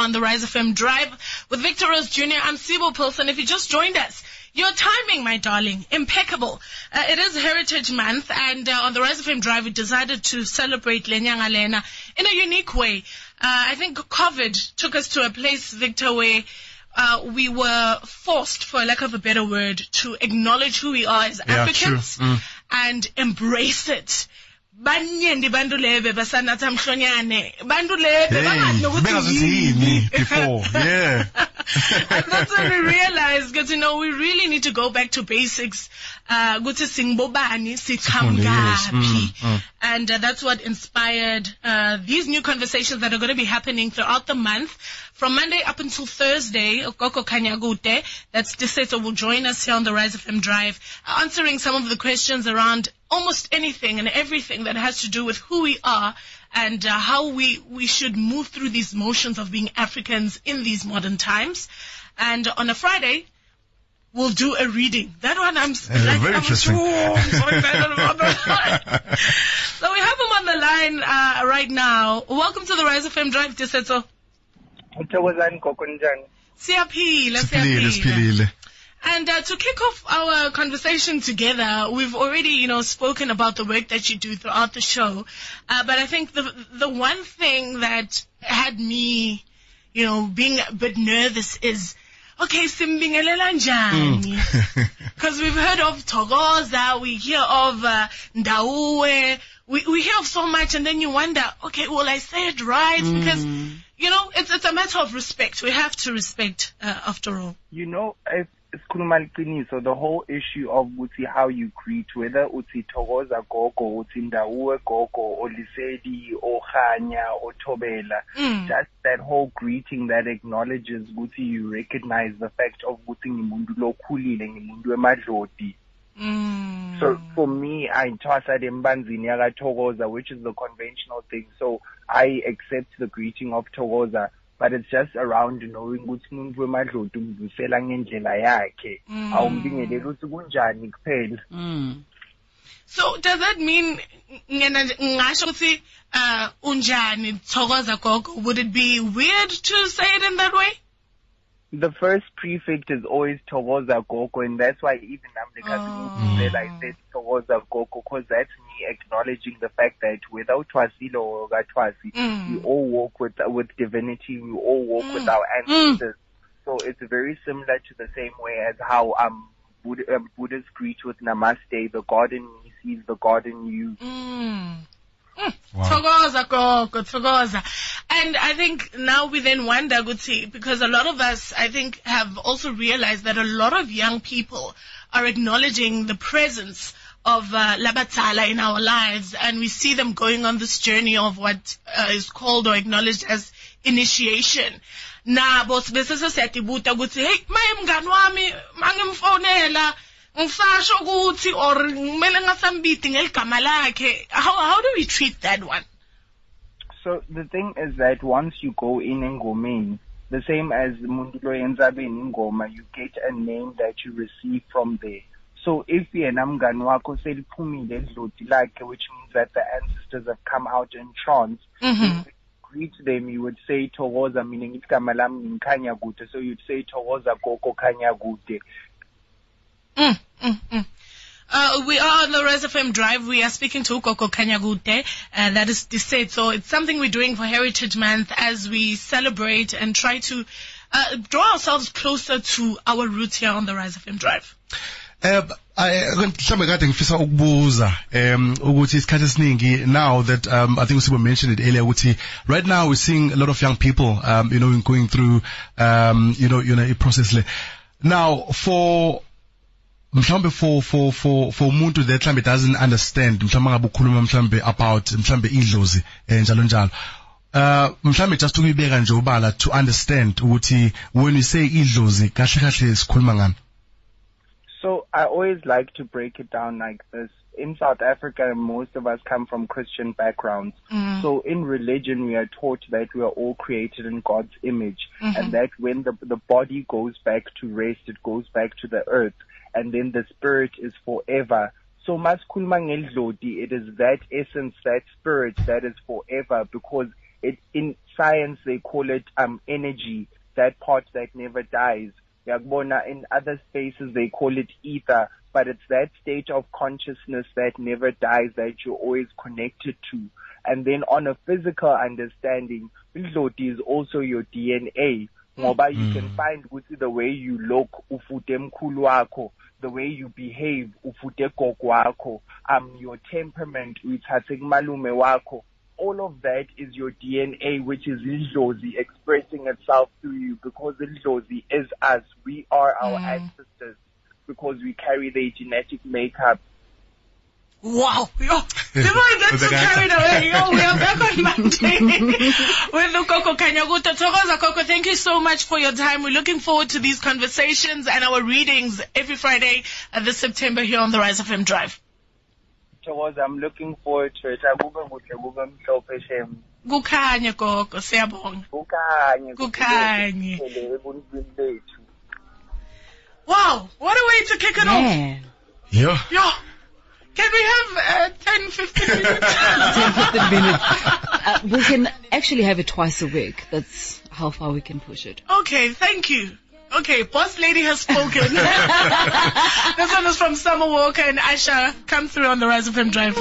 on the Rise FM Drive with Victor Rose Jr. I'm Sibo Pilson. If you just joined us, your timing, my darling, impeccable. Uh, it is Heritage Month, and uh, on the Rise FM Drive, we decided to celebrate Lenyanga Lena in a unique way. Uh, I think COVID took us to a place, Victor, where uh, we were forced, for lack of a better word, to acknowledge who we are as Yeah, Africans. Mm. and embrace it. Banyenti bantu lebe basanatha mhlonyane bantu lebe Hey, bangazi nokuthi bengazuthi yini. yini before. Yeah. and that's when we realized because you know we really need to go back to basics uh ukuthi singibobani sicham Sifunde, yes. ngaphi Mm, mm. and uh, that's what inspired uh these new conversations that are going to be happening throughout the month from Monday up until Thursday, Okoko Khanyakude, that's Diseto will join us here on the Rise of FM Drive, uh, answering some of the questions around almost anything and everything that has to do with who we are and uh, how we, we should move through these motions of being Africans in these modern times. And on a Friday, we'll do a reading. That one I'm, s- Uh, like, very I'm interesting. so, so excited about that. so we have him on the line uh, right now. Welcome to the Rise of FM Drive, Diseto. uthokozani gogo njani Siyaphila, Siphilile, siyaphila. Siphilile. And uh, to kick off our conversation together, we've already, you know, spoken about the work that you do throughout the show. Uh, but I think the the one thing that had me, you know, being a bit nervous is, okay, simbingelela njani? Because we've heard of Thokoza, we hear of uh, Ndauwe, we, we hear of so much, and then you wonder, okay, will I say it right? Because, you know, it's, it's a matter of respect. We have to respect, uh, after all. you know if sikhuluma liqiniso the whole issue of ukuthi how you greet whether uthi thokoza gogo uthi ndawuwe gogo olisedi ohanya othobela Mm. just that whole greeting that acknowledges ukuthi you recognize the fact of ukuthi ngimuntu lokhulile ngimuntu wemadlodi Mm. So for me, I toss at Mbanzini Thokoza, which is the conventional thing. So I accept the greeting of Thokoza, but it's just around knowing ukuthi umuntu wemadloti umvusela ngendlela yakhe. Mm. Ukuthi kunjani kuphela. So does that mean ngena ngingasho ukuthi uh unjani thokoza gogo would it be weird to say it in that way? The first prefix is always Thokoza Gogo, and that's why even the Oh. said I said Thokoza Gogo, because that's me acknowledging the fact that without Twasilo or Gatwasi, Mm. we all walk with with divinity. We all walk Mm. with our ancestors. So it's very similar to the same way as how um, Buddha, um Buddhists greet with Namaste. The God in me sees the God in you. Thokoza gogo, thokoza. And I think now we then wonder, Guti, because a lot of us, I think, have also realized that a lot of young people are acknowledging the presence of uh, Labatala in our lives, and we see them going on this journey of what uh, is called or acknowledged as initiation. Nabo bese sesiyatibuta ukuthi hey maye wami mangimfonela ukuthi or kumele ngasambiti ngeligama lakhe how how do we treat that one So the thing is that once you go in Ngomeni, the same as Mundulo Yenzabeni Ngoma, you get a name that you receive from there. So if yena mngani wakho seliphumile edloti lakhe, which means that the ancestors have come out in trance, Mhm. greet them, you would say Thokoza, meaning igama lami ngikhanya kude. So you'd say Thokoza Gogo Khanya Kude. Mm, mm, mm. Uh, we are on the Rise FM Drive. We are speaking to Koko Khanyakude, uh, that is Diset. So it's something we're doing for Heritage Month as we celebrate and try to uh, draw ourselves closer to our roots here on the Rise FM Drive. I- mhlambe kade ngifisa ukubuza um ukuthi isikhathi esiningi now that um I think Usibo mentioned it earlier ukuthi right now we're seeing a lot of young people um you know going through um you know you know a process now for mhlambe for for for for umuntu that mhlambe doesn't understand mhlambe ngabe ukhuluma mhlambe about mhlambe idlozi eh, njalo njalo uh mhlambe just ukuyibeka nje ubala to understand ukuthi when we say idlozi kahle kahle sikhuluma ngani So I always like to break it down like this. In South Africa, most of us come from Christian backgrounds. Mm. So in religion, we are taught that we are all created in God's image and that when the, the body goes back to rest, it goes back to the earth and then the spirit is forever. So it is that essence, that spirit that is forever because it in science they call it um energy, that part that never dies. Yakbona in other spaces they call it ether, but it's that state of consciousness that never dies that you're always connected to. And then on a physical understanding, Indloti is also your DNA. Ngoba you can find ukuthi the way you look ufute mkhulu wakho, the way you behave ufute gogo wakho, um your temperament uyithathe kumalume wakho. All of that is your DNA, which is Indlozi expressing itself through you because Indlozi is us. We are our ancestors because we carry their genetic makeup. Wow. Yo, people get so carried away. Yo, we are back on Monday with Ukoko Khanyakude. Thokoza Koko, thank you so much for your time. We're looking forward to these conversations and our readings every Friday uh, this September here on the Rise FM Drive. Towards, I'm looking forward to it. Akube kuhle kube mhlophe shem. Kukhanya Koko, siyabonga. Kukhanye. Kukhanye. ebuntwini bethu. Wow, what a way to kick it off. Man. Yeah. Yo, can we have uh, 10, 15 minutes? 10, 15 minutes. Uh, we can actually have it twice a week. That's how far we can push it. Okay, thank you. Okay, boss lady has spoken. this one is from Summer Walker and Asha. Come through on the Rise of Him Drive.